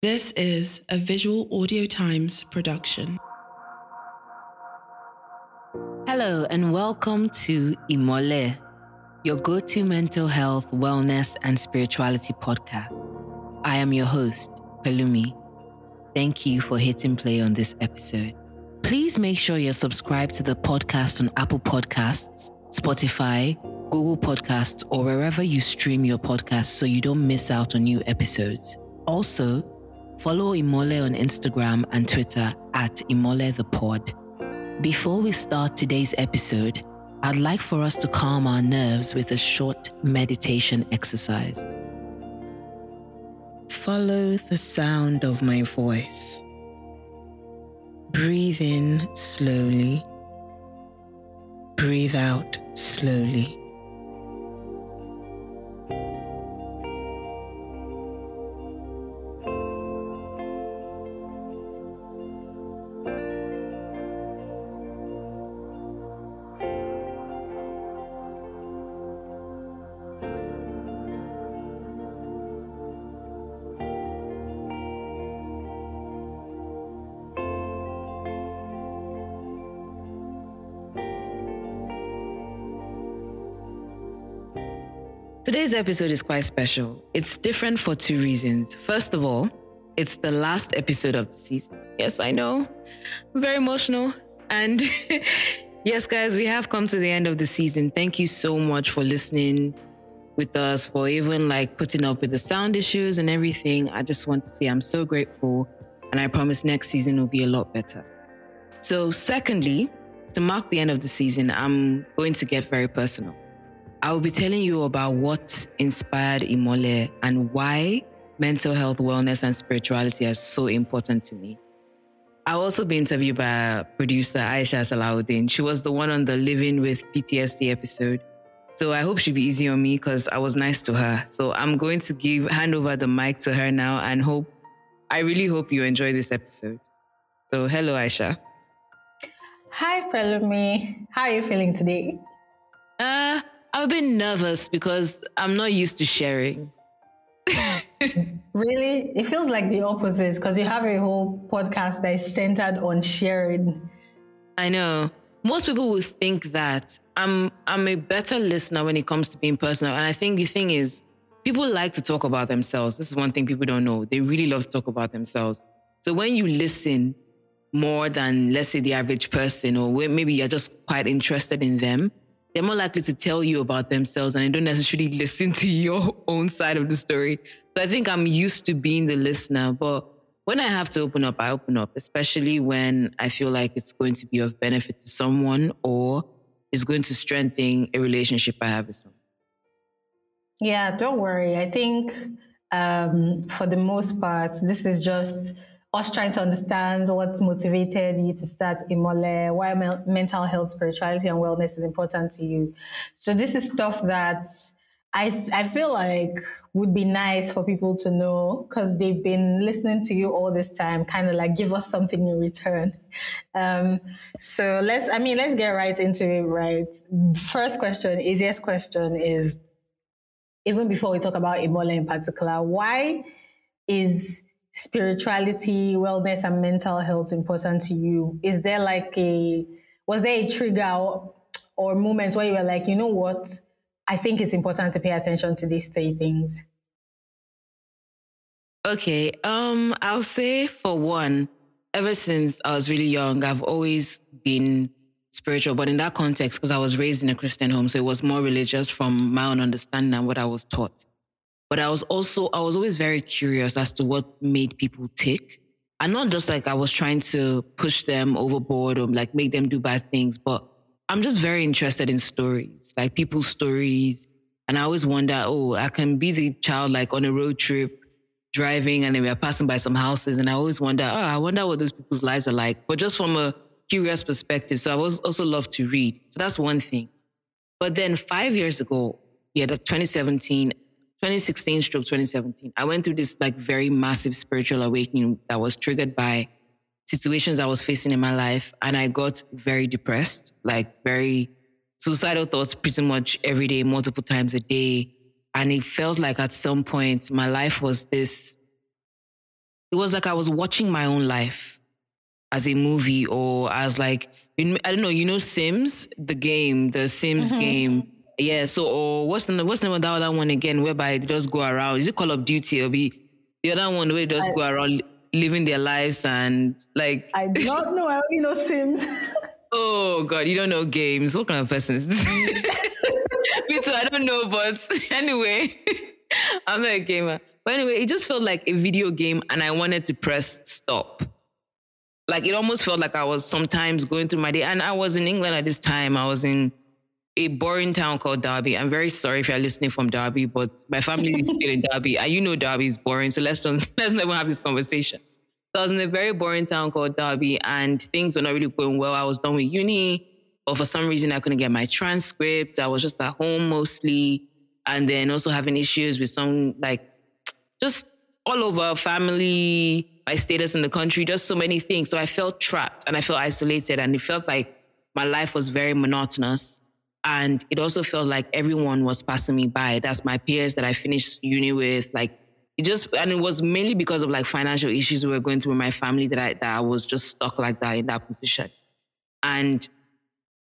This is a Visual Audio Times production. Hello, and welcome to Imole, your go to mental health, wellness, and spirituality podcast. I am your host, Pelumi. Thank you for hitting play on this episode. Please make sure you're subscribed to the podcast on Apple Podcasts, Spotify, Google Podcasts, or wherever you stream your podcast so you don't miss out on new episodes. Also, follow Imole on Instagram and Twitter at Imole the Pod. Before we start today's episode, I'd like for us to calm our nerves with a short meditation exercise. Follow the sound of my voice. Breathe in slowly. Breathe out slowly. Today's episode is quite special. It's different for two reasons. First of all, it's the last episode of the season. Yes, I know. I'm very emotional. And yes, guys, we have come to the end of the season. Thank you so much for listening with us, for even like putting up with the sound issues and everything. I just want to say I'm so grateful. And I promise next season will be a lot better. So, secondly, to mark the end of the season, I'm going to get very personal. I will be telling you about what inspired Imole and why mental health, wellness, and spirituality are so important to me. I'll also be interviewed by producer Aisha Salahuddin. She was the one on the Living with PTSD episode. So I hope she'll be easy on me because I was nice to her. So I'm going to give hand over the mic to her now and hope I really hope you enjoy this episode. So hello Aisha. Hi Pelumi. How are you feeling today? Uh I'm a bit nervous because I'm not used to sharing. really? It feels like the opposite because you have a whole podcast that is centered on sharing. I know. Most people would think that I'm I'm a better listener when it comes to being personal. And I think the thing is, people like to talk about themselves. This is one thing people don't know. They really love to talk about themselves. So when you listen more than let's say the average person, or maybe you're just quite interested in them, they're more likely to tell you about themselves and they don't necessarily listen to your own side of the story. So I think I'm used to being the listener, but when I have to open up, I open up, especially when I feel like it's going to be of benefit to someone or is going to strengthen a relationship I have with someone. Yeah, don't worry. I think um, for the most part, this is just us trying to understand what motivated you to start Imole, why mental health, spirituality, and wellness is important to you. So this is stuff that I I feel like would be nice for people to know because they've been listening to you all this time. Kind of like give us something in return. Um, so let's I mean let's get right into it. Right. First question, easiest question is even before we talk about Imole in particular, why is spirituality, wellness, and mental health important to you? Is there like a, was there a trigger or, or moment where you were like, you know what? I think it's important to pay attention to these three things. Okay. Um, I'll say for one, ever since I was really young, I've always been spiritual, but in that context, because I was raised in a Christian home, so it was more religious from my own understanding and what I was taught. But I was also, I was always very curious as to what made people tick. And not just like I was trying to push them overboard or like make them do bad things, but I'm just very interested in stories, like people's stories. And I always wonder, oh, I can be the child like on a road trip driving and then we are passing by some houses. And I always wonder, oh, I wonder what those people's lives are like, but just from a curious perspective. So I was also love to read. So that's one thing. But then five years ago, yeah, the 2017, 2016 stroke 2017, I went through this like very massive spiritual awakening that was triggered by situations I was facing in my life. And I got very depressed, like very suicidal thoughts pretty much every day, multiple times a day. And it felt like at some point my life was this it was like I was watching my own life as a movie or as like I don't know, you know Sims, the game, the Sims mm-hmm. game. Yeah, so or what's the what's the name of that other one again whereby they just go around? Is it Call of Duty or be the other one where they just I, go around living their lives and like I don't know, I only know Sims. oh god, you don't know games. What kind of person is this? Me too, I don't know, but anyway. I'm not a gamer. But anyway, it just felt like a video game and I wanted to press stop. Like it almost felt like I was sometimes going through my day. And I was in England at this time. I was in a boring town called Derby. I'm very sorry if you're listening from Derby, but my family is still in Derby. And you know Derby is boring. So let's just let's never have this conversation. So I was in a very boring town called Derby and things were not really going well. I was done with uni, but for some reason I couldn't get my transcript. I was just at home mostly and then also having issues with some like just all over family, my status in the country, just so many things. So I felt trapped and I felt isolated and it felt like my life was very monotonous. And it also felt like everyone was passing me by. That's my peers that I finished uni with. Like it just, and it was mainly because of like financial issues we were going through in my family that I, that I was just stuck like that in that position. And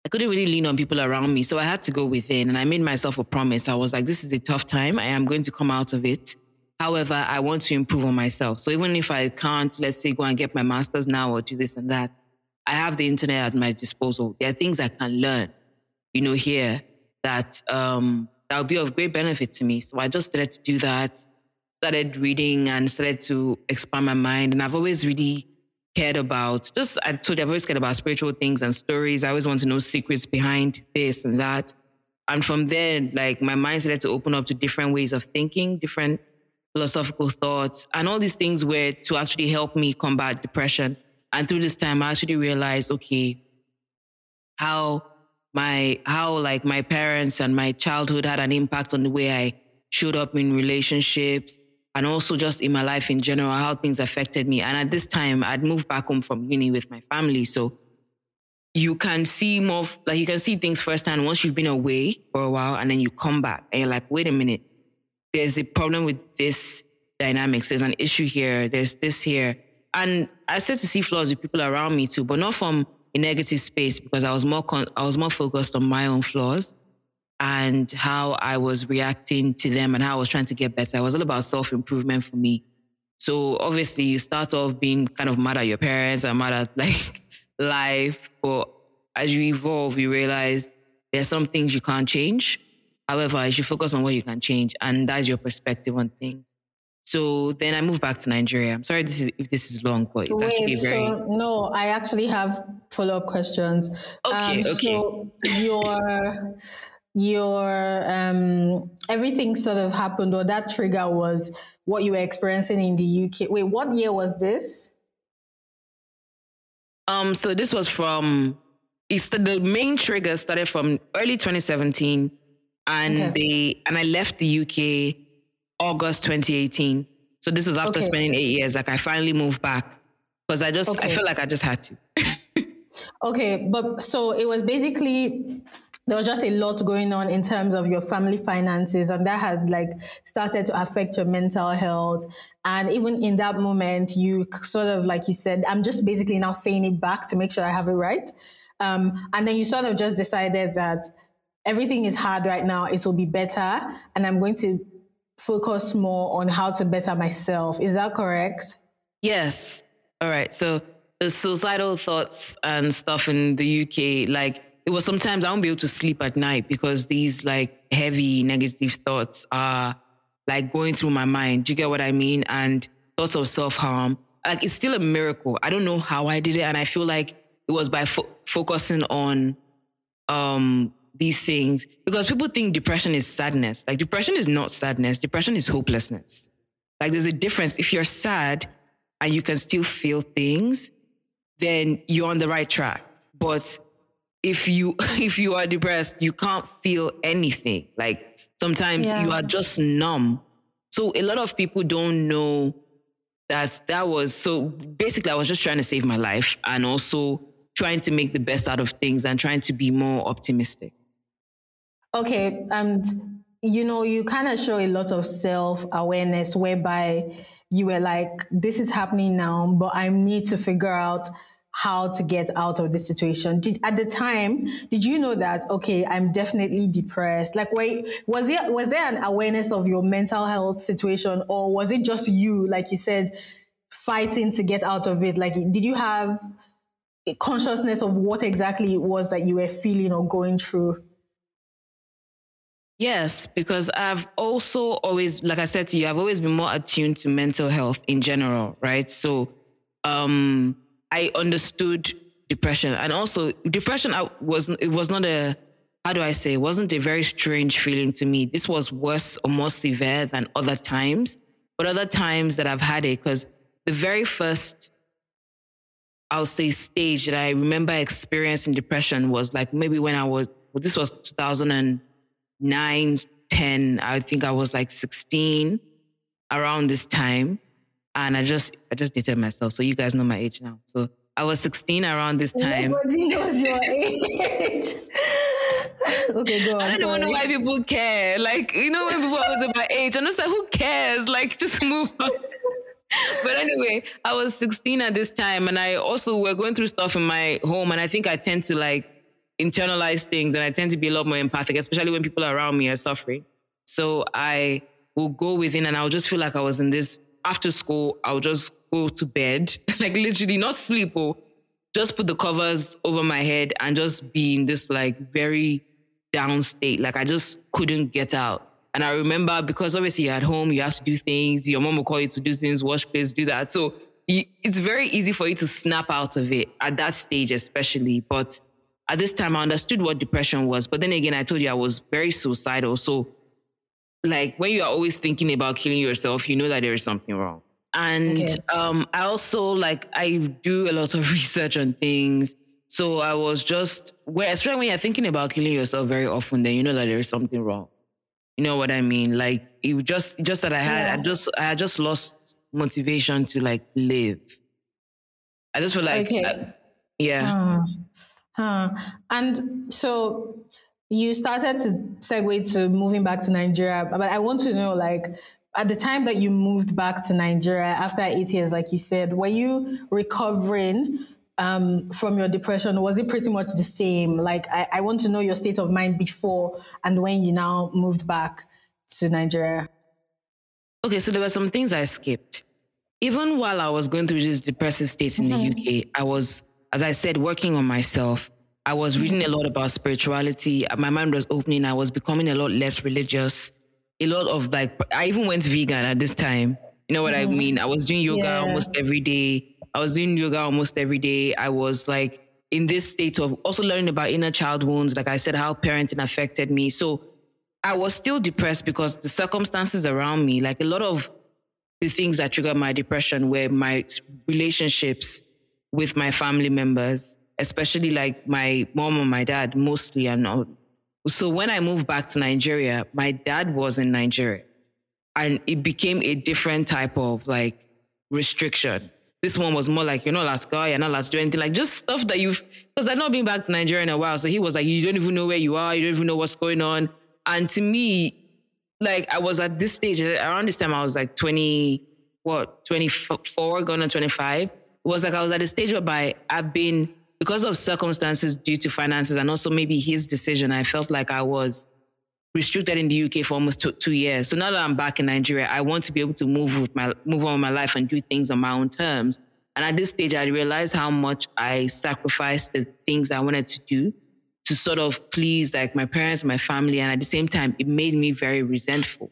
I couldn't really lean on people around me. So I had to go within and I made myself a promise. I was like, this is a tough time. I am going to come out of it. However, I want to improve on myself. So even if I can't, let's say, go and get my master's now or do this and that, I have the internet at my disposal. There are things I can learn, you know, here that um, that will be of great benefit to me. So I just started to do that, started reading and started to expand my mind. And I've always really cared about just I told you I've always cared about spiritual things and stories. I always want to know secrets behind this and that. And from there, like my mind started to open up to different ways of thinking, different philosophical thoughts, and all these things were to actually help me combat depression. And through this time, I actually realized, okay, how my how like my parents and my childhood had an impact on the way I showed up in relationships, and also just in my life in general, how things affected me. And at this time, I'd moved back home from uni with my family. So you can see more, like you can see things firsthand once you've been away for a while and then you come back and you're like, wait a minute, there's a problem with this dynamics. There's an issue here. There's this here. And I started to see flaws with people around me too, but not from a negative space because I was more, con- I was more focused on my own flaws and how I was reacting to them and how I was trying to get better. It was all about self improvement for me. So obviously, you start off being kind of mad at your parents and mad at like life, but as you evolve, you realize there's some things you can't change. However, as you focus on what you can change, and that's your perspective on things. So then I moved back to Nigeria. I'm sorry this is, if this is long, but it's Wait, actually very. So, no, I actually have follow up questions. Okay, um, okay. So your your um everything sort of happened or that trigger was what you were experiencing in the UK. Wait, what year was this? Um, so this was from it's the main trigger started from early 2017 and okay. they and I left the UK August 2018. So this was after okay. spending eight years. Like I finally moved back because I just okay. I felt like I just had to. okay, but so it was basically there was just a lot going on in terms of your family finances and that had like started to affect your mental health and even in that moment you sort of like you said i'm just basically now saying it back to make sure i have it right um, and then you sort of just decided that everything is hard right now it will be better and i'm going to focus more on how to better myself is that correct yes all right so the suicidal thoughts and stuff in the uk like it was sometimes I won't be able to sleep at night because these like heavy negative thoughts are like going through my mind. Do you get what I mean? And thoughts of self harm. Like it's still a miracle. I don't know how I did it, and I feel like it was by fo- focusing on um these things because people think depression is sadness. Like depression is not sadness. Depression is hopelessness. Like there's a difference. If you're sad and you can still feel things, then you're on the right track. But if you if you are depressed, you can't feel anything. Like sometimes yeah. you are just numb. So a lot of people don't know that that was so basically I was just trying to save my life and also trying to make the best out of things and trying to be more optimistic. Okay, and you know, you kind of show a lot of self-awareness whereby you were like, this is happening now, but I need to figure out how to get out of this situation. Did at the time, did you know that okay, I'm definitely depressed? Like wait, was there was there an awareness of your mental health situation or was it just you, like you said, fighting to get out of it? Like did you have a consciousness of what exactly it was that you were feeling or going through? Yes, because I've also always, like I said to you, I've always been more attuned to mental health in general, right? So um, I understood depression, and also depression I was it was not a how do I say it wasn't a very strange feeling to me. This was worse or more severe than other times, but other times that I've had it because the very first I'll say stage that I remember experiencing depression was like maybe when I was well, this was 2000 and nine, 10, I think I was like 16 around this time. And I just, I just dated myself. So you guys know my age now. So I was 16 around this time. Nobody knows your age. okay, go on. I don't sorry. know why people care. Like, you know, when people was about my age, I'm just like, who cares? Like, just move on. but anyway, I was 16 at this time, and I also were going through stuff in my home, and I think I tend to like internalize things and I tend to be a lot more empathic, especially when people around me are suffering. So I will go within and I'll just feel like I was in this after school, I'll just go to bed, like literally not sleep or oh, just put the covers over my head and just be in this like very down state. Like I just couldn't get out. And I remember because obviously you're at home, you have to do things. Your mom will call you to do things, wash plates, do that. So it's very easy for you to snap out of it at that stage, especially. But at this time, I understood what depression was. But then again, I told you I was very suicidal. So, like, when you are always thinking about killing yourself, you know that there is something wrong. And okay. um, I also, like, I do a lot of research on things. So I was just, where, especially when you're thinking about killing yourself very often, then you know that there is something wrong. You know what I mean? Like, it just, just that I had, yeah. I just, I just lost motivation to like live. I just feel like, okay. I, yeah. Hmm. Huh. And so you started to segue to moving back to Nigeria, but I want to know, like, at the time that you moved back to Nigeria after eight years, like you said, were you recovering um, from your depression? Was it pretty much the same? Like, I, I want to know your state of mind before and when you now moved back to Nigeria. Okay, so there were some things I skipped. Even while I was going through this depressive state in mm-hmm. the UK, I was as I said, working on myself. I was reading a lot about spirituality. My mind was opening. I was becoming a lot less religious. A lot of like, I even went vegan at this time. You know what mm. I mean? I was doing yoga yeah. almost every day. I was doing yoga almost every day. I was like in this state of also learning about inner child wounds. Like I said, how parenting affected me. So I was still depressed because the circumstances around me, like a lot of the things that triggered my depression were my relationships with my family members, especially like my mom and my dad mostly and all. So when I moved back to Nigeria, my dad was in Nigeria and it became a different type of like restriction. This one was more like, you're not allowed to go, you're not allowed to do anything, like just stuff that you've, because I've not been back to Nigeria in a while. So he was like, you don't even know where you are, you don't even know what's going on. And to me, like I was at this stage, around this time, I was like 20, what, 24, going on 25 was like I was at a stage whereby I've been, because of circumstances due to finances and also maybe his decision, I felt like I was restricted in the UK for almost two, two, years. So now that I'm back in Nigeria, I want to be able to move with my move on with my life and do things on my own terms. And at this stage, I realized how much I sacrificed the things I wanted to do to sort of please like my parents, my family, and at the same time, it made me very resentful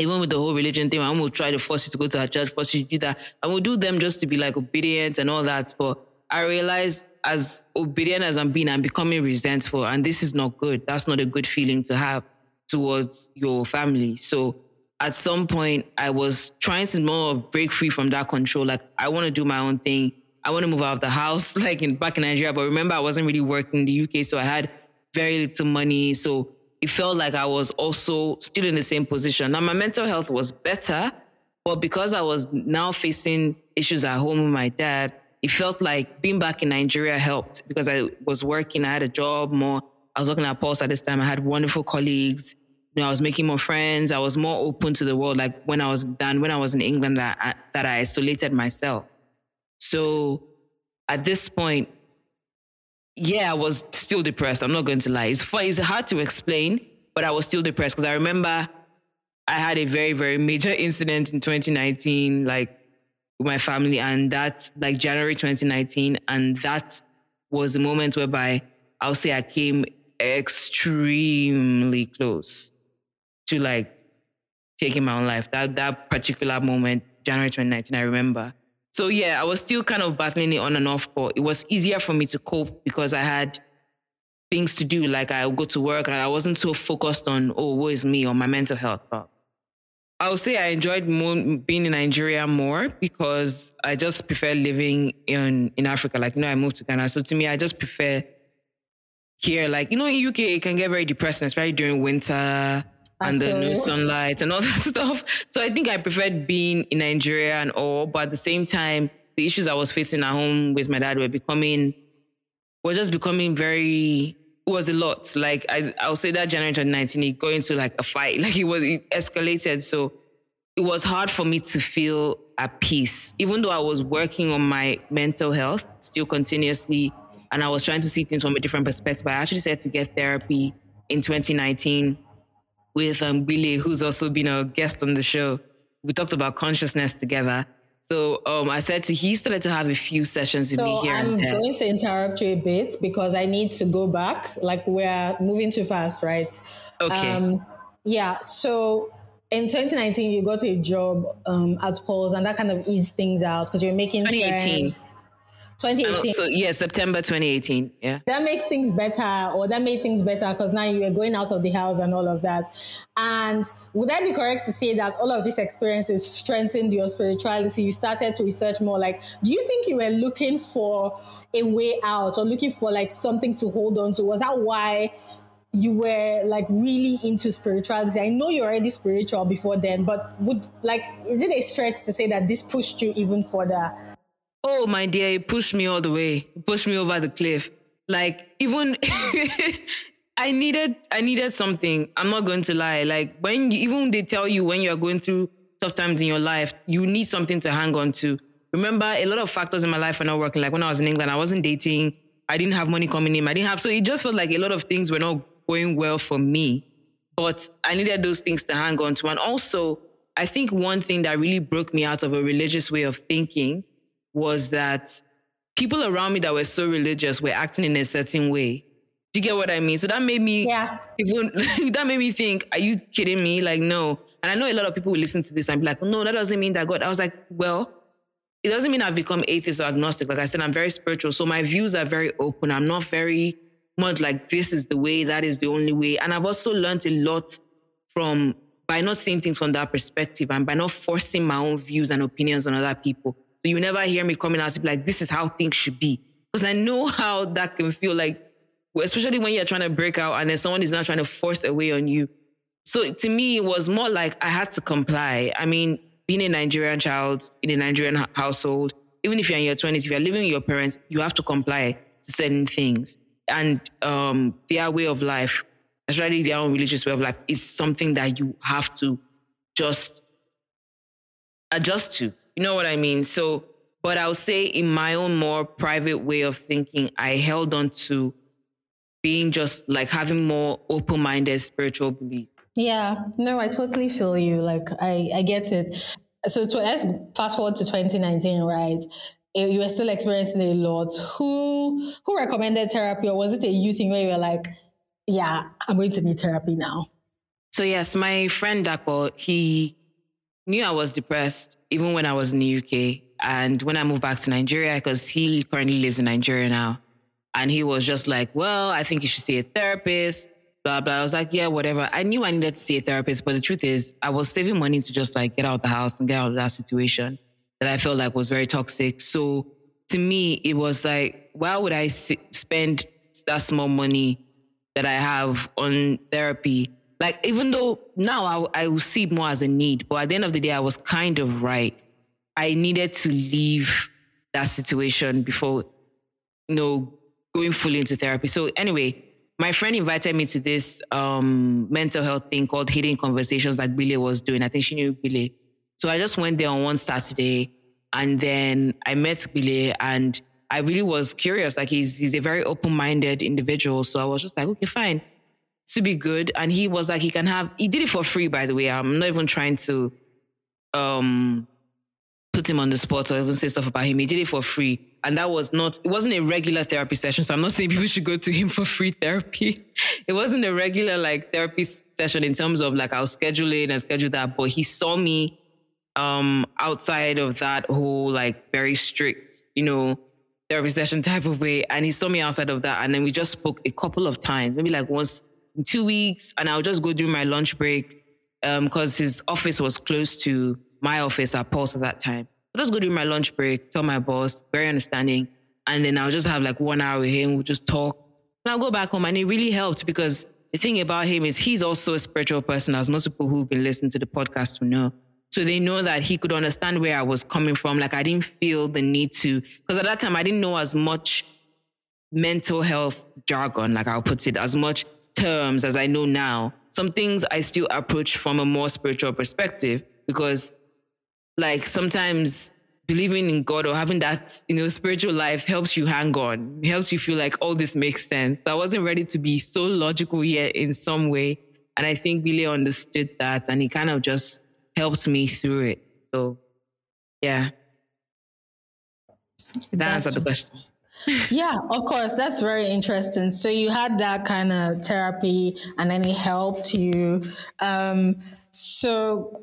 even with the whole religion thing, I'm gonna try to force you to go to a church, force you to do that. I will do them just to be like obedient and all that. But I realize as obedient as I'm being, I'm becoming resentful. And this is not good. That's not a good feeling to have towards your family. So at some point, I was trying to more break free from that control. Like, I want to do my own thing. I want to move out of the house, like in back in Nigeria. But remember, I wasn't really working in the UK. So I had very little money. So it felt like I was also still in the same position. Now, my mental health was better, but because I was now facing issues at home with my dad, it felt like being back in Nigeria helped because I was working, I had a job more. I was working at Pulse at this time. I had wonderful colleagues. you know, I was making more friends. I was more open to the world. Like when I was done, when I was in England, that I, that I isolated myself. So at this point, yeah, I was still depressed. I'm not going to lie. It's fun. It's hard to explain, but I was still depressed because I remember I had a very, very major incident in 2019, like with my family, and that's like January 2019. And that was the moment whereby I'll say I came extremely close to like taking my own life. That that particular moment, January 2019, I remember. So yeah, I was still kind of battling it on and off, but it was easier for me to cope because I had things to do. Like I would go to work and I wasn't so focused on, oh, what is me or my mental health. But I would say I enjoyed more, being in Nigeria more because I just prefer living in, in Africa. Like, you know, I moved to Ghana. So to me, I just prefer here. Like, you know, in UK, it can get very depressing, especially during winter and the no sunlight and all that stuff. So I think I preferred being in Nigeria and all, but at the same time, the issues I was facing at home with my dad were becoming, were just becoming very, it was a lot. Like I, I'll say that January 2019, it got into like a fight, like it was, it escalated. So it was hard for me to feel at peace, even though I was working on my mental health still continuously. And I was trying to see things from a different perspective. I actually said to get therapy in 2019 with um, Billy, who's also been a guest on the show. We talked about consciousness together. So um, I said to he started to have a few sessions with so me here I'm and there. going to interrupt you a bit because I need to go back. Like we're moving too fast, right? Okay. Um, yeah. So in 2019, you got a job um, at Pulse, and that kind of eased things out because you're making 2018. Friends. 2018. so yeah, September 2018. Yeah. That makes things better, or that made things better because now you were going out of the house and all of that. And would I be correct to say that all of these experiences strengthened your spirituality? You started to research more. Like, do you think you were looking for a way out or looking for like something to hold on to? Was that why? you were like really into spirituality. I know you're already spiritual before then, but would like is it a stretch to say that this pushed you even further? Oh, my dear, it pushed me all the way. It pushed me over the cliff. Like even I needed I needed something. I'm not going to lie. Like when you, even they tell you when you're going through tough times in your life, you need something to hang on to. Remember, a lot of factors in my life are not working. Like when I was in England, I wasn't dating. I didn't have money coming in. I didn't have so it just felt like a lot of things were not going well for me. But I needed those things to hang on to. And also, I think one thing that really broke me out of a religious way of thinking was that people around me that were so religious were acting in a certain way. Do you get what I mean? So that made me yeah. even that made me think, are you kidding me? Like, no. And I know a lot of people will listen to this and be like, no, that doesn't mean that God. I was like, well, it doesn't mean I've become atheist or agnostic. Like I said, I'm very spiritual. So my views are very open. I'm not very much like this is the way, that is the only way. And I've also learned a lot from by not seeing things from that perspective and by not forcing my own views and opinions on other people. So you never hear me coming out to be like, this is how things should be. Because I know how that can feel like, especially when you're trying to break out and then someone is not trying to force a way on you. So to me, it was more like I had to comply. I mean, being a Nigerian child in a Nigerian household, even if you're in your 20s, if you're living with your parents, you have to comply to certain things. And um, their way of life, especially their own religious way of life, is something that you have to just adjust to. You know what I mean? So, but I'll say in my own more private way of thinking, I held on to being just like having more open minded spiritual belief. Yeah, no, I totally feel you. Like, I, I get it. So, to, let's fast forward to 2019, right? Eh, you were still experiencing a lot. Who who recommended therapy, or was it a you thing where you were like, "Yeah, I'm going to need therapy now"? So yes, my friend Dapo, he knew I was depressed even when I was in the UK. And when I moved back to Nigeria, because he currently lives in Nigeria now, and he was just like, Well, I think you should see a therapist, blah, blah. I was like, Yeah, whatever. I knew I needed to see a therapist, but the truth is, I was saving money to just like get out of the house and get out of that situation that I felt like was very toxic. So to me, it was like, why would I spend that small money that I have on therapy like, even though now I, I will see it more as a need, but at the end of the day, I was kind of right. I needed to leave that situation before, you know, going fully into therapy. So anyway, my friend invited me to this um, mental health thing called Hidden Conversations, like Billy was doing. I think she knew Billy. So I just went there on one Saturday and then I met Billy and I really was curious. Like he's he's a very open-minded individual. So I was just like, okay, fine. To be good. And he was like, he can have he did it for free, by the way. I'm not even trying to um put him on the spot or even say stuff about him. He did it for free. And that was not, it wasn't a regular therapy session. So I'm not saying people should go to him for free therapy. It wasn't a regular like therapy session in terms of like I'll schedule it and schedule that. But he saw me um outside of that whole like very strict, you know, therapy session type of way. And he saw me outside of that. And then we just spoke a couple of times, maybe like once two weeks. And I'll just go during my lunch break. Um, because his office was close to my office at Pulse at that time. I'll just go during my lunch break, tell my boss, very understanding. And then I'll just have like one hour with him, we'll just talk. And I'll go back home. And it really helped because the thing about him is he's also a spiritual person, as most people who've been listening to the podcast will know. So they know that he could understand where I was coming from. Like I didn't feel the need to, because at that time I didn't know as much mental health jargon, like I'll put it, as much terms as I know now. Some things I still approach from a more spiritual perspective because like sometimes believing in God or having that, you know, spiritual life helps you hang on, helps you feel like all this makes sense. I wasn't ready to be so logical yet in some way. And I think Billy understood that and he kind of just helped me through it. So yeah. That That's, answered the question. Yeah, of course. That's very interesting. So you had that kind of therapy and then it helped you. Um, so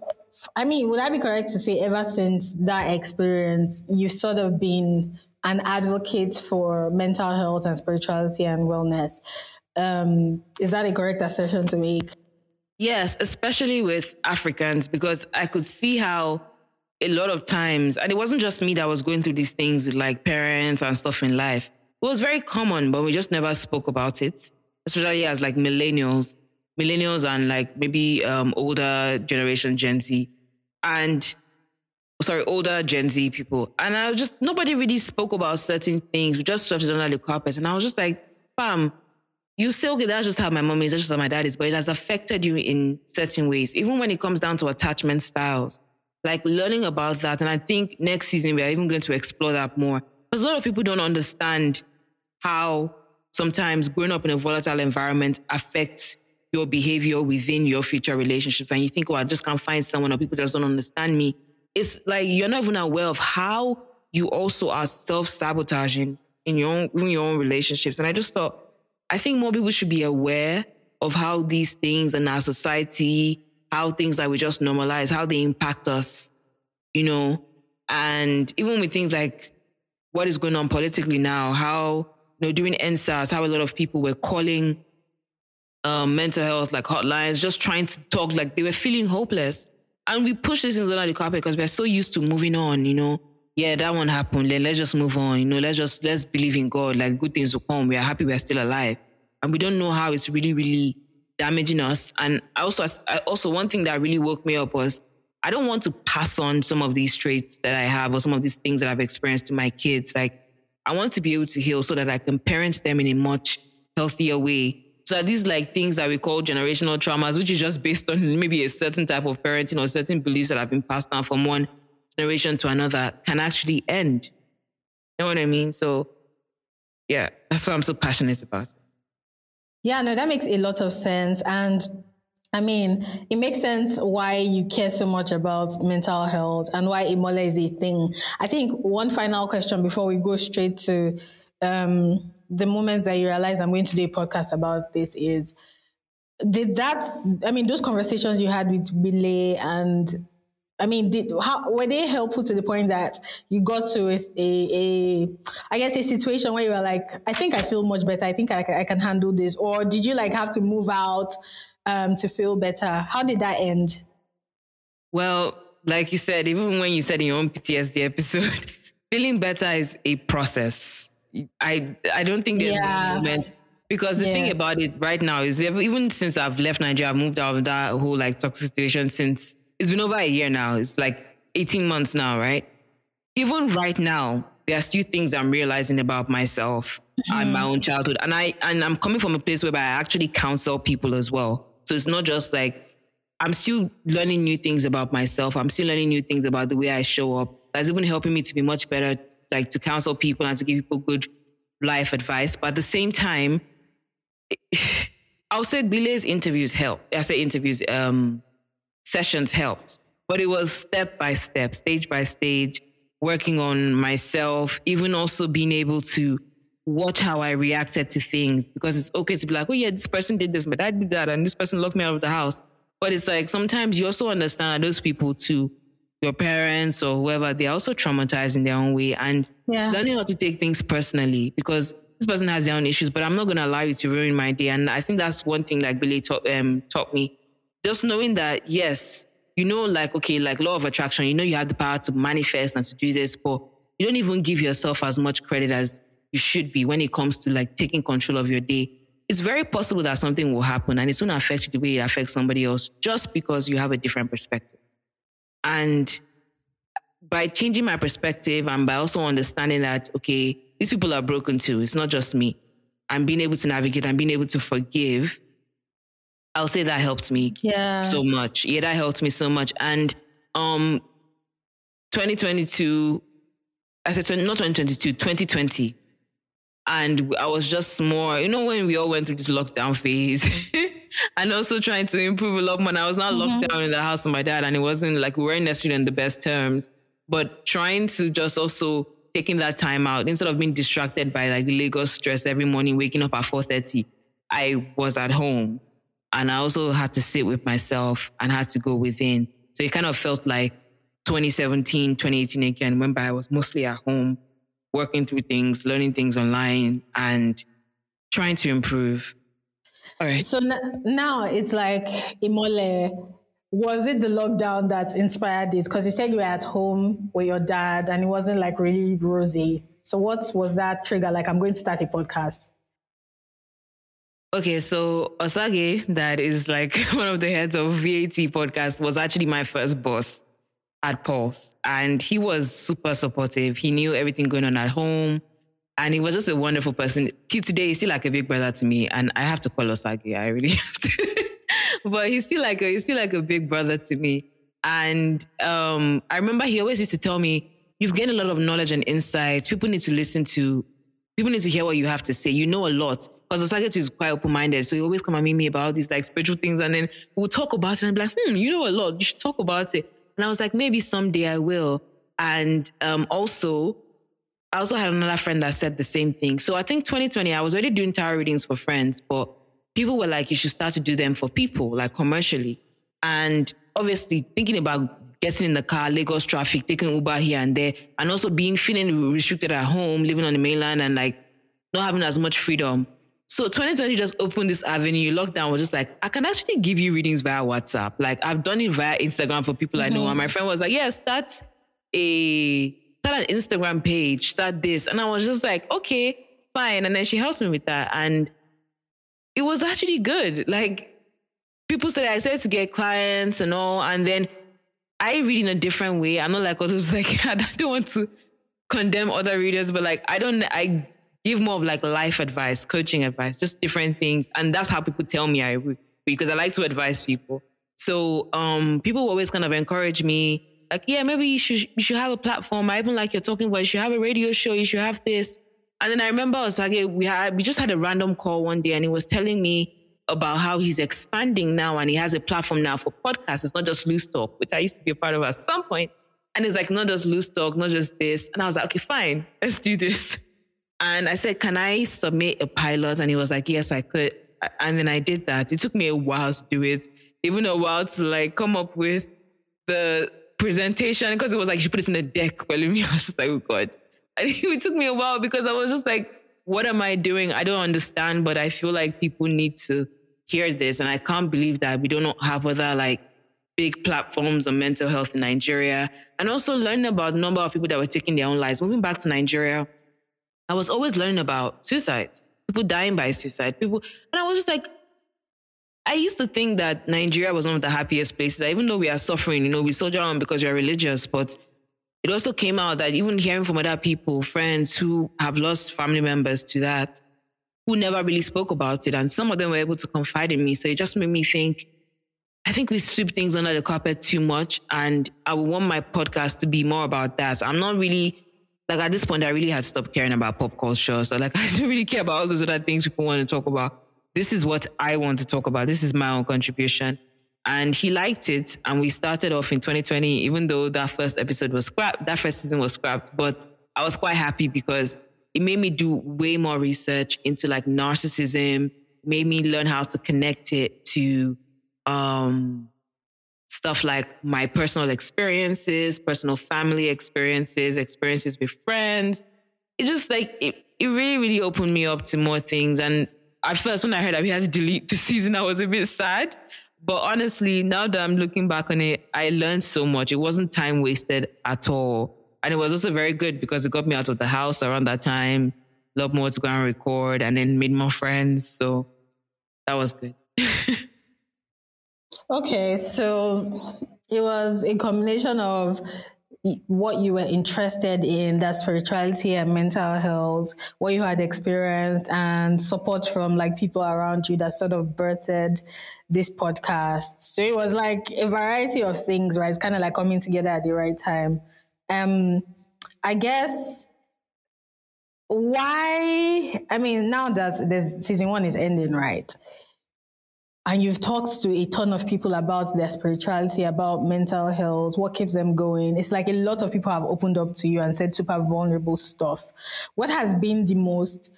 I mean, would I be correct to say ever since that experience, you've sort of been an advocate for mental health and spirituality and wellness? Um, is that a correct assertion to make? Yes, especially with Africans, because I could see how a lot of times, and it wasn't just me that was going through these things with like parents and stuff in life. It was very common, but we just never spoke about it, especially as like millennials, millennials and like maybe um, older generation Gen Z and sorry, older Gen Z people. And I was just, nobody really spoke about certain things. We just swept it under the carpet. And I was just like, bam, you say, okay, that's just how my mom is, that's just how my dad is, but it has affected you in certain ways, even when it comes down to attachment styles. Like learning about that. And I think next season we are even going to explore that more. Because a lot of people don't understand how sometimes growing up in a volatile environment affects your behavior within your future relationships and you think, oh, I just can't find someone or people just don't understand me. It's like you're not even aware of how you also are self-sabotaging in your own in your own relationships. And I just thought, I think more people should be aware of how these things in our society, how things that we just normalize, how they impact us, you know, and even with things like what is going on politically now, how you know during EndSARS, how a lot of people were calling um, mental health like hotlines, just trying to talk like they were feeling hopeless. And we push these things under the carpet because we're so used to moving on, you know. Yeah, that one happened. Then let's just move on. You know, let's just let's believe in God. Like good things will come. We are happy we're still alive. And we don't know how it's really, really damaging us. And I also I also one thing that really woke me up was I don't want to pass on some of these traits that I have or some of these things that I've experienced to my kids. Like I want to be able to heal so that I can parent them in a much healthier way so that these like things that we call generational traumas, which is just based on maybe a certain type of parenting or certain beliefs that have been passed down from one generation to another, can actually end. You know what I mean? So, yeah, that's why I'm so passionate about it. Yeah, no, that makes a lot of sense. And I mean, it makes sense why you care so much about mental health and why Imole is a thing. I think one final question before we go straight to um, the moment that you realize I'm going to do a podcast about this is did that I mean those conversations you had with Billy and I mean did how were they helpful to the point that you got to a, a, a I guess a situation where you were like I think I feel much better. I think I, I can handle this. Or did you like have to move out um, to feel better? How did that end? Well like you said even when you said in your own PTSD episode feeling better is a process. I I don't think there's yeah. one moment because the yeah. thing about it right now is even since I've left Nigeria, I've moved out of that whole like toxic situation since it's been over a year now. It's like 18 months now, right? Even right now, there are still things I'm realizing about myself. and my own childhood. And I and I'm coming from a place where I actually counsel people as well. So it's not just like I'm still learning new things about myself. I'm still learning new things about the way I show up. That's even helping me to be much better, like to counsel people and to give people good life advice. But at the same time, I'll say Billy's interviews help. I say interviews, um, sessions helped, but it was step by step, stage by stage, working on myself, even also being able to watch how I reacted to things because it's okay to be like, oh yeah, this person did this, but I did that, and this person locked me out of the house. But it's like sometimes you also understand those people too, your parents or whoever, they're also traumatized in their own way. And yeah. learning how to take things personally because this person has their own issues, but I'm not going to allow you to ruin my day. And I think that's one thing that Billy taught, um, taught me. Just knowing that, yes, you know, like, okay, like law of attraction, you know, you have the power to manifest and to do this, but you don't even give yourself as much credit as you should be when it comes to like taking control of your day. It's very possible that something will happen and it's going to affect you the way it affects somebody else just because you have a different perspective. And by changing my perspective and by also understanding that, okay, these people are broken too. It's not just me. And being able to navigate and being able to forgive, I'll say that helped me yeah. so much. Yeah, that helped me so much. And um 2022, I said not 2022, 2020. And I was just more, you know, when we all went through this lockdown phase and also trying to improve a lot more. And I was not mm-hmm. locked down in the house with my dad, and it wasn't like we weren't necessarily in the best terms, but trying to just also taking that time out instead of being distracted by like Lagos stress every morning, waking up at 4:30. I was at home and I also had to sit with myself and had to go within. So it kind of felt like 2017, 2018 again, when I was mostly at home, working through things, learning things online, and trying to improve. All right. So n- now it's like Imole was it the lockdown that inspired this? Because you said you were at home with your dad and it wasn't like really rosy. So what was that trigger? Like, I'm going to start a podcast. Okay, so Osage, that is like one of the heads of VAT podcast, was actually my first boss at Pulse. And he was super supportive. He knew everything going on at home. And he was just a wonderful person. Till today, he's still like a big brother to me. And I have to call Osage. I really have to but he's still like a, he's still like a big brother to me. And um, I remember he always used to tell me, "You've gained a lot of knowledge and insights. People need to listen to. People need to hear what you have to say. You know a lot." Because Osage is quite open-minded, so he always come and meet me about these like spiritual things, and then we'll talk about it and be like, "Hmm, you know a lot. You should talk about it." And I was like, "Maybe someday I will." And um, also, I also had another friend that said the same thing. So I think 2020, I was already doing tarot readings for friends, but people were like, you should start to do them for people, like commercially. And obviously thinking about getting in the car, Lagos traffic, taking Uber here and there, and also being feeling restricted at home, living on the mainland and like not having as much freedom. So 2020 just opened this avenue. Lockdown was just like, I can actually give you readings via WhatsApp. Like I've done it via Instagram for people mm-hmm. I know. Mm-hmm. And my friend was like, yeah, start a start an Instagram page, start this. And I was just like, okay, fine. And then she helped me with that. And it was actually good. Like people said I started to get clients and all, and then I read in a different way. I'm not like all those like I don't want to condemn other readers, but like I don't I give more of like life advice, coaching advice, just different things. And that's how people tell me I read because I like to advise people. So um people always kind of encourage me, like, yeah, maybe you should you should have a platform. I even like you're talking about you should have a radio show, you should have this. And then I remember Osage, we had we just had a random call one day and he was telling me about how he's expanding now and he has a platform now for podcasts. It's not just loose talk, which I used to be a part of at some point. And it's like not just loose talk, not just this. And I was like, okay, fine, let's do this. And I said, can I submit a pilot? And he was like, yes, I could. And then I did that. It took me a while to do it, even a while to like come up with the presentation because it was like, you should put it in a deck. Well, me, I was just like, oh God. And it took me a while because I was just like, what am I doing? I don't understand, but I feel like people need to hear this. And I can't believe that we don't have other like big platforms on mental health in Nigeria. And also learning about the number of people that were taking their own lives. Moving back to Nigeria, I was always learning about suicide, people dying by suicide, people. And I was just like, I used to think that Nigeria was one of the happiest places, even though we are suffering, you know, we soldier on because we are religious, but it also came out that even hearing from other people, friends who have lost family members to that, who never really spoke about it, and some of them were able to confide in me. So it just made me think. I think we sweep things under the carpet too much, and I would want my podcast to be more about that. I'm not really like at this point, I really had stopped caring about pop culture. So like, I don't really care about all those other things people want to talk about. This is what I want to talk about. This is my own contribution and he liked it. And we started off in 2020, even though that first episode was scrapped, that first season was scrapped. But I was quite happy because it made me do way more research into like narcissism, made me learn how to connect it to um, stuff like my personal experiences, personal family experiences, experiences with friends. It's just like it, it really, really opened me up to more things. And at first, when I heard that we had to delete the season, I was a bit sad. But honestly, now that I'm looking back on it, I learned so much. It wasn't time wasted at all. And it was also very good because it got me out of the house around that time, a lot more to go and record, and then made more friends. So that was good. okay, so it was a combination of what you were interested in, that spirituality and mental health, what you had experienced, and support from like people around you that sort of birthed this podcast. So it was like a variety of things, right? It's kind of like coming together at the right time. Um, I guess why? I mean, now that this season one is ending, right? and you've talked to a ton of people about their spirituality, about mental health, what keeps them going. It's like a lot of people have opened up to you and said super vulnerable stuff. What has been the most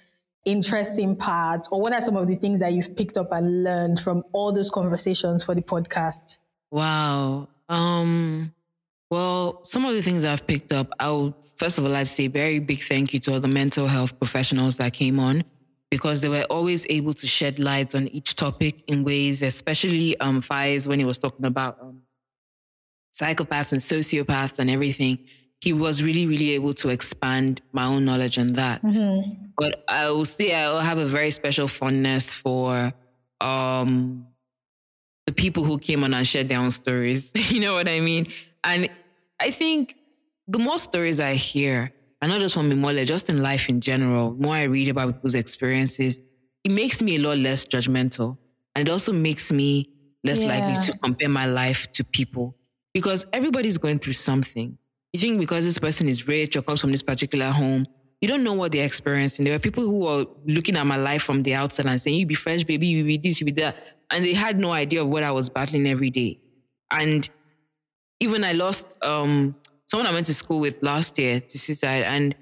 interesting part, or what are some of the things that you've picked up and learned from all those conversations for the podcast? Wow. Um, well, some of the things I've picked up, I will first of all, I'd say very big thank you to all the mental health professionals that came on because they were always able to shed light on each topic in ways, especially um, Faiz when he was talking about um, psychopaths and sociopaths and everything. He was really, really able to expand my own knowledge on that. Mm-hmm. But I will say I have a very special fondness for um, the people who came on and shared their own stories. you know what I mean? And I think the more stories I hear, and not just from Imole, just in life in general, more I read about people's experiences, it makes me a lot less judgmental. And it also makes me less yeah. likely to compare my life to people because everybody's going through something. You think because this person is rich or comes from this particular home, you don't know what they're experiencing. There were people who were looking at my life from the outside and saying, You be fresh, baby, you be this, you be that. And they had no idea of what I was battling every day. And even I lost um, someone I went to school with last year to suicide, and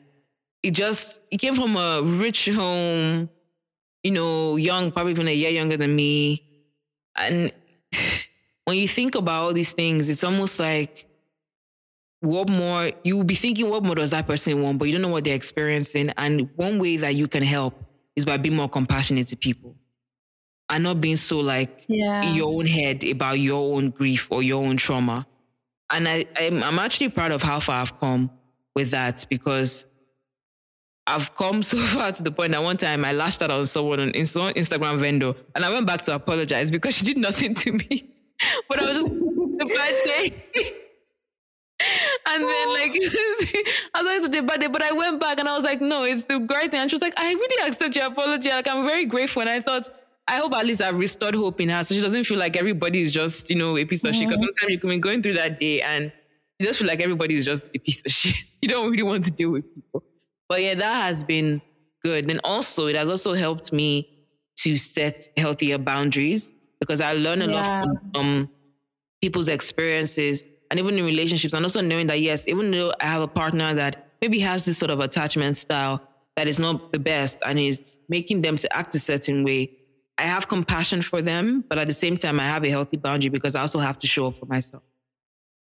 it just he came from a rich home, you know, young, probably even a year younger than me, and when you think about all these things, it's almost like what more you will be thinking what more does that person want, but you don't know what they're experiencing. And one way that you can help is by being more compassionate to people and not being so like yeah. in your own head about your own grief or your own trauma and I, I'm, I'm actually proud of how far I've come with that because I've come so far to the point that one time I lashed out on someone on Instagram vendor and I went back to apologize because she did nothing to me. but I was just the bad day. and then like I was like such a bad day, but I went back and I was like, no, it's the great thing. And she was like, I really accept your apology. Like I'm very grateful. And I thought, I hope at least I've restored hope in her so she doesn't feel like everybody is just, you know, a piece of mm-hmm. shit. Because sometimes you can be going through that day and you just feel like everybody is just a piece of shit. You don't really want to deal with people. But yeah, that has been good. And also, it has also helped me to set healthier boundaries because I learn a yeah. lot from um, people's experiences and even in relationships. And also knowing that, yes, even though I have a partner that maybe has this sort of attachment style that is not the best and is making them to act a certain way, I have compassion for them, but at the same time, I have a healthy boundary because I also have to show up for myself.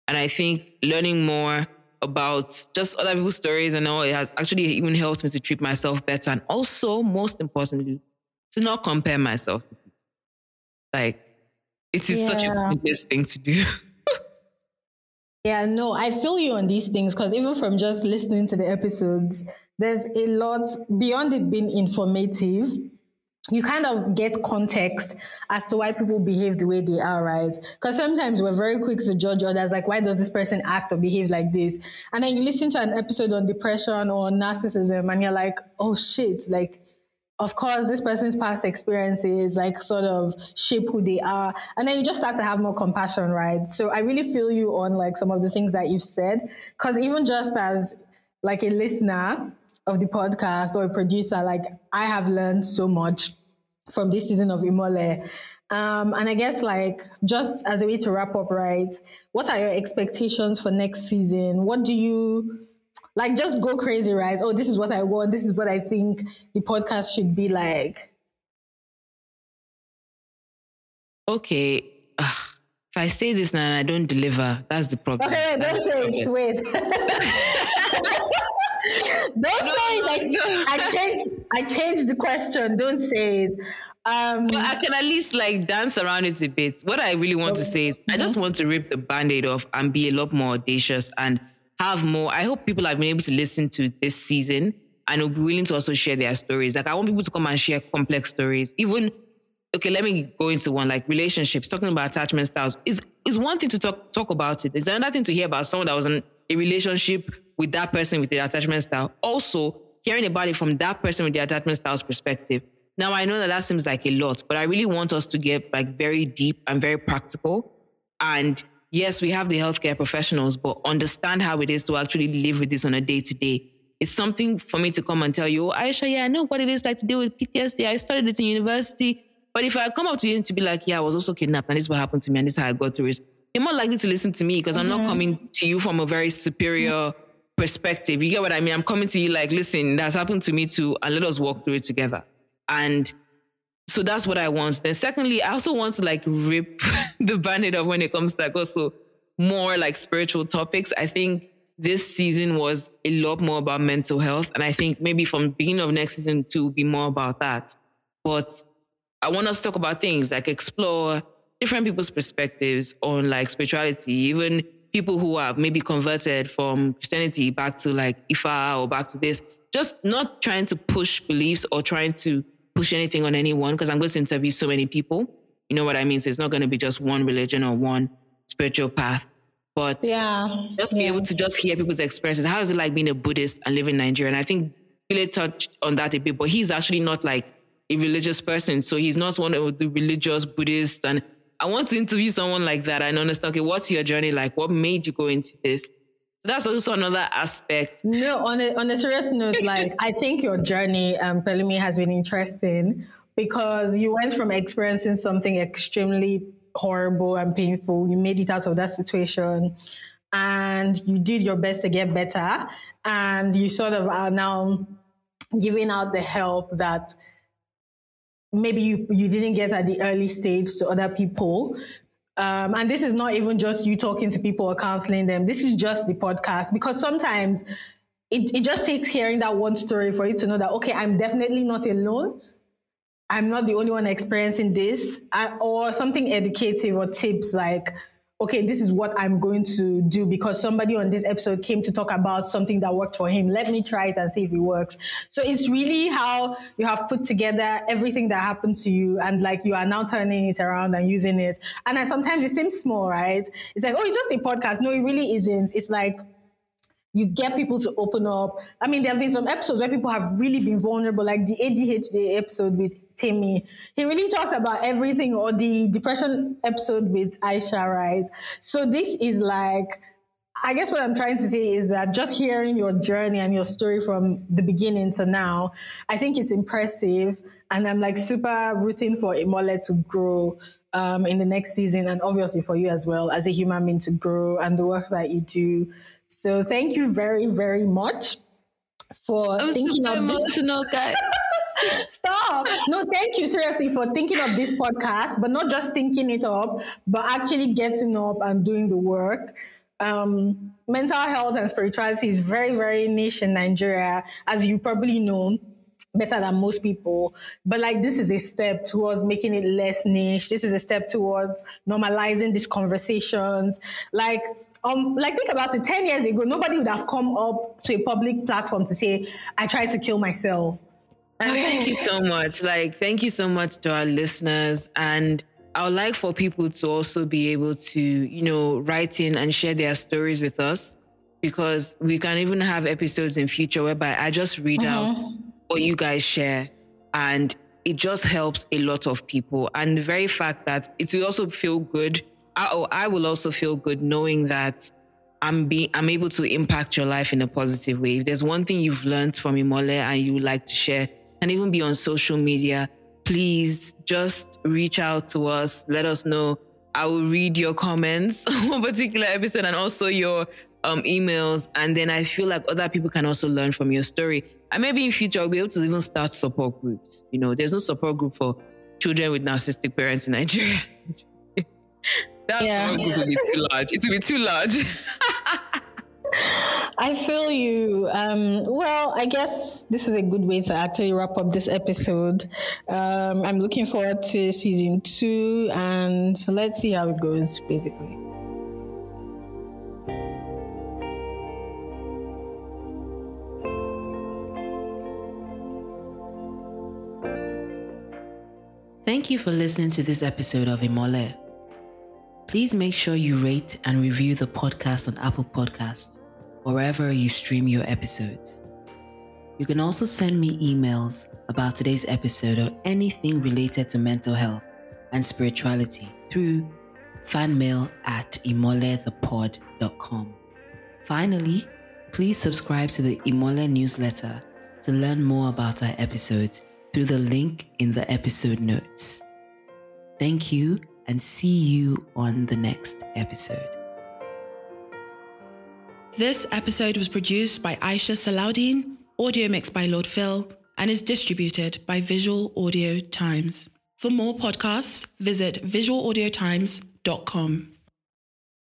And I think learning more about just other people's stories and all, it has actually even helped me to treat myself better. And also, most importantly, to not compare myself. Like, it is yeah. such a biggest thing to do. yeah, no, I feel you on these things because even from just listening to the episodes, there's a lot beyond it being informative you kind of get context as to why people behave the way they are, right? Because sometimes we're very quick to judge others, like, why does this person act or behave like this? And then you listen to an episode on depression or narcissism, and you're like, oh shit, like, of course, this person's past experiences like sort of shape who they are. And then you just start to have more compassion, right? So I really feel you on like some of the things that you've said. Cause even just as like a listener of the podcast or a producer, like I have learned so much from this season of Imole. Um, and I guess like just as a way to wrap up, right? What are your expectations for next season? What do you like? Just go crazy, right? Oh, this is what I want. This is what I think the podcast should be like. Okay. Ugh. If I say this now and I don't deliver, that's the problem. Okay, wait, don't say it. Wait. don't no, say it. Like, no. I changed. I changed the question. Don't say it. Um, but I can at least like dance around it a bit. What I really want to say is, I just want to rip the band-aid off and be a lot more audacious and have more. I hope people have been able to listen to this season and will be willing to also share their stories. Like I want people to come and share complex stories. Even okay, let me go into one like relationships. Talking about attachment styles is is one thing to talk talk about it. It's another thing to hear about someone that was in a relationship with that person with the attachment style. Also, hearing about it from that person with the attachment styles perspective. Now, I know that that seems like a lot, but I really want us to get like very deep and very practical. And yes, we have the healthcare professionals, but understand how it is to actually live with this on a day to day. It's something for me to come and tell you, oh, Aisha, yeah, I know what it is like to deal with PTSD. I studied it in university. But if I come up to you to be like, yeah, I was also kidnapped and this is what happened to me and this is how I got through it, you're more likely to listen to me because mm-hmm. I'm not mm-hmm. coming to you from a very superior perspective. You get what I mean? I'm coming to you like, listen, that's happened to me too, and let us walk through it together. And so that's what I want. Then secondly, I also want to like rip the band up when it comes to like also more like spiritual topics. I think this season was a lot more about mental health. And I think maybe from the beginning of next season to be more about that. But I want us to talk about things like explore different people's perspectives on like spirituality, even people who have maybe converted from Christianity back to like Ifa or back to this. Just not trying to push beliefs or trying to push anything on anyone because I'm going to interview so many people. You know what I mean? So it's not going to be just one religion or one spiritual path. But yeah, just be yeah. able to just hear people's experiences. How is it like being a Buddhist and living in Nigeria? And I think Billy touched on that a bit, but he's actually not like a religious person. So he's not one of the religious Buddhists. And I want to interview someone like that and understand, okay, what's your journey like? What made you go into this? So that's also another aspect. No, on a, on a serious note, like I think your journey, um, Pelumi, has been interesting because you went from experiencing something extremely horrible and painful. You made it out of that situation and you did your best to get better. And you sort of are now giving out the help that maybe you, you didn't get at the early stage to other people um, and this is not even just you talking to people or counseling them. This is just the podcast because sometimes it, it just takes hearing that one story for you to know that, okay, I'm definitely not alone. I'm not the only one experiencing this, I, or something educative or tips like, okay, this is what I'm going to do because somebody on this episode came to talk about something that worked for him. Let me try it and see if it works. So it's really how you have put together everything that happened to you and like you are now turning it around and using it. And sometimes it seems small, right? It's like, oh, it's just a podcast. No, it really isn't. It's like you get people to open up. I mean, there have been some episodes where people have really been vulnerable, like the ADHD episode with Timmy. He really talked about everything, or the depression episode with Aisha, right? So this is like, I guess what I'm trying to say is that just hearing your journey and your story from the beginning to now, I think it's impressive. And I'm like super rooting for Imole to grow um, in the next season, and obviously for you as well as a human being to grow and the work that you do. So thank you very, very much for I'm thinking super of emotional, this. guys. Stop. No, thank you seriously for thinking of this podcast, but not just thinking it up, but actually getting up and doing the work. Um, mental health and spirituality is very, very niche in Nigeria, as you probably know better than most people. But like this is a step towards making it less niche. This is a step towards normalizing these conversations. Like um, like think about it, 10 years ago, nobody would have come up to a public platform to say, I tried to kill myself. And thank you so much. Like, thank you so much to our listeners. And I would like for people to also be able to, you know, write in and share their stories with us because we can even have episodes in future whereby I just read mm-hmm. out what you guys share and it just helps a lot of people. And the very fact that it will also feel good, I, or I will also feel good knowing that I'm being I'm able to impact your life in a positive way. If there's one thing you've learned from Imole and you would like to share, and even be on social media, please just reach out to us. Let us know. I will read your comments on a particular episode and also your um, emails. And then I feel like other people can also learn from your story. And maybe in future, I'll be able to even start support groups. You know, there's no support group for children with narcissistic parents in Nigeria. that yeah. support group be too large. It will be too large. I feel you. Um, well, I guess this is a good way to actually wrap up this episode. Um, I'm looking forward to season two, and let's see how it goes, basically. Thank you for listening to this episode of Imole. Please make sure you rate and review the podcast on Apple Podcasts wherever you stream your episodes. You can also send me emails about today's episode or anything related to mental health and spirituality through fanmail at imolethepod.com. Finally, please subscribe to the Imole newsletter to learn more about our episodes through the link in the episode notes. Thank you and see you on the next episode. This episode was produced by Aisha Salaudin, audio mixed by Lord Phil, and is distributed by Visual Audio Times. For more podcasts, visit visualaudiotimes.com.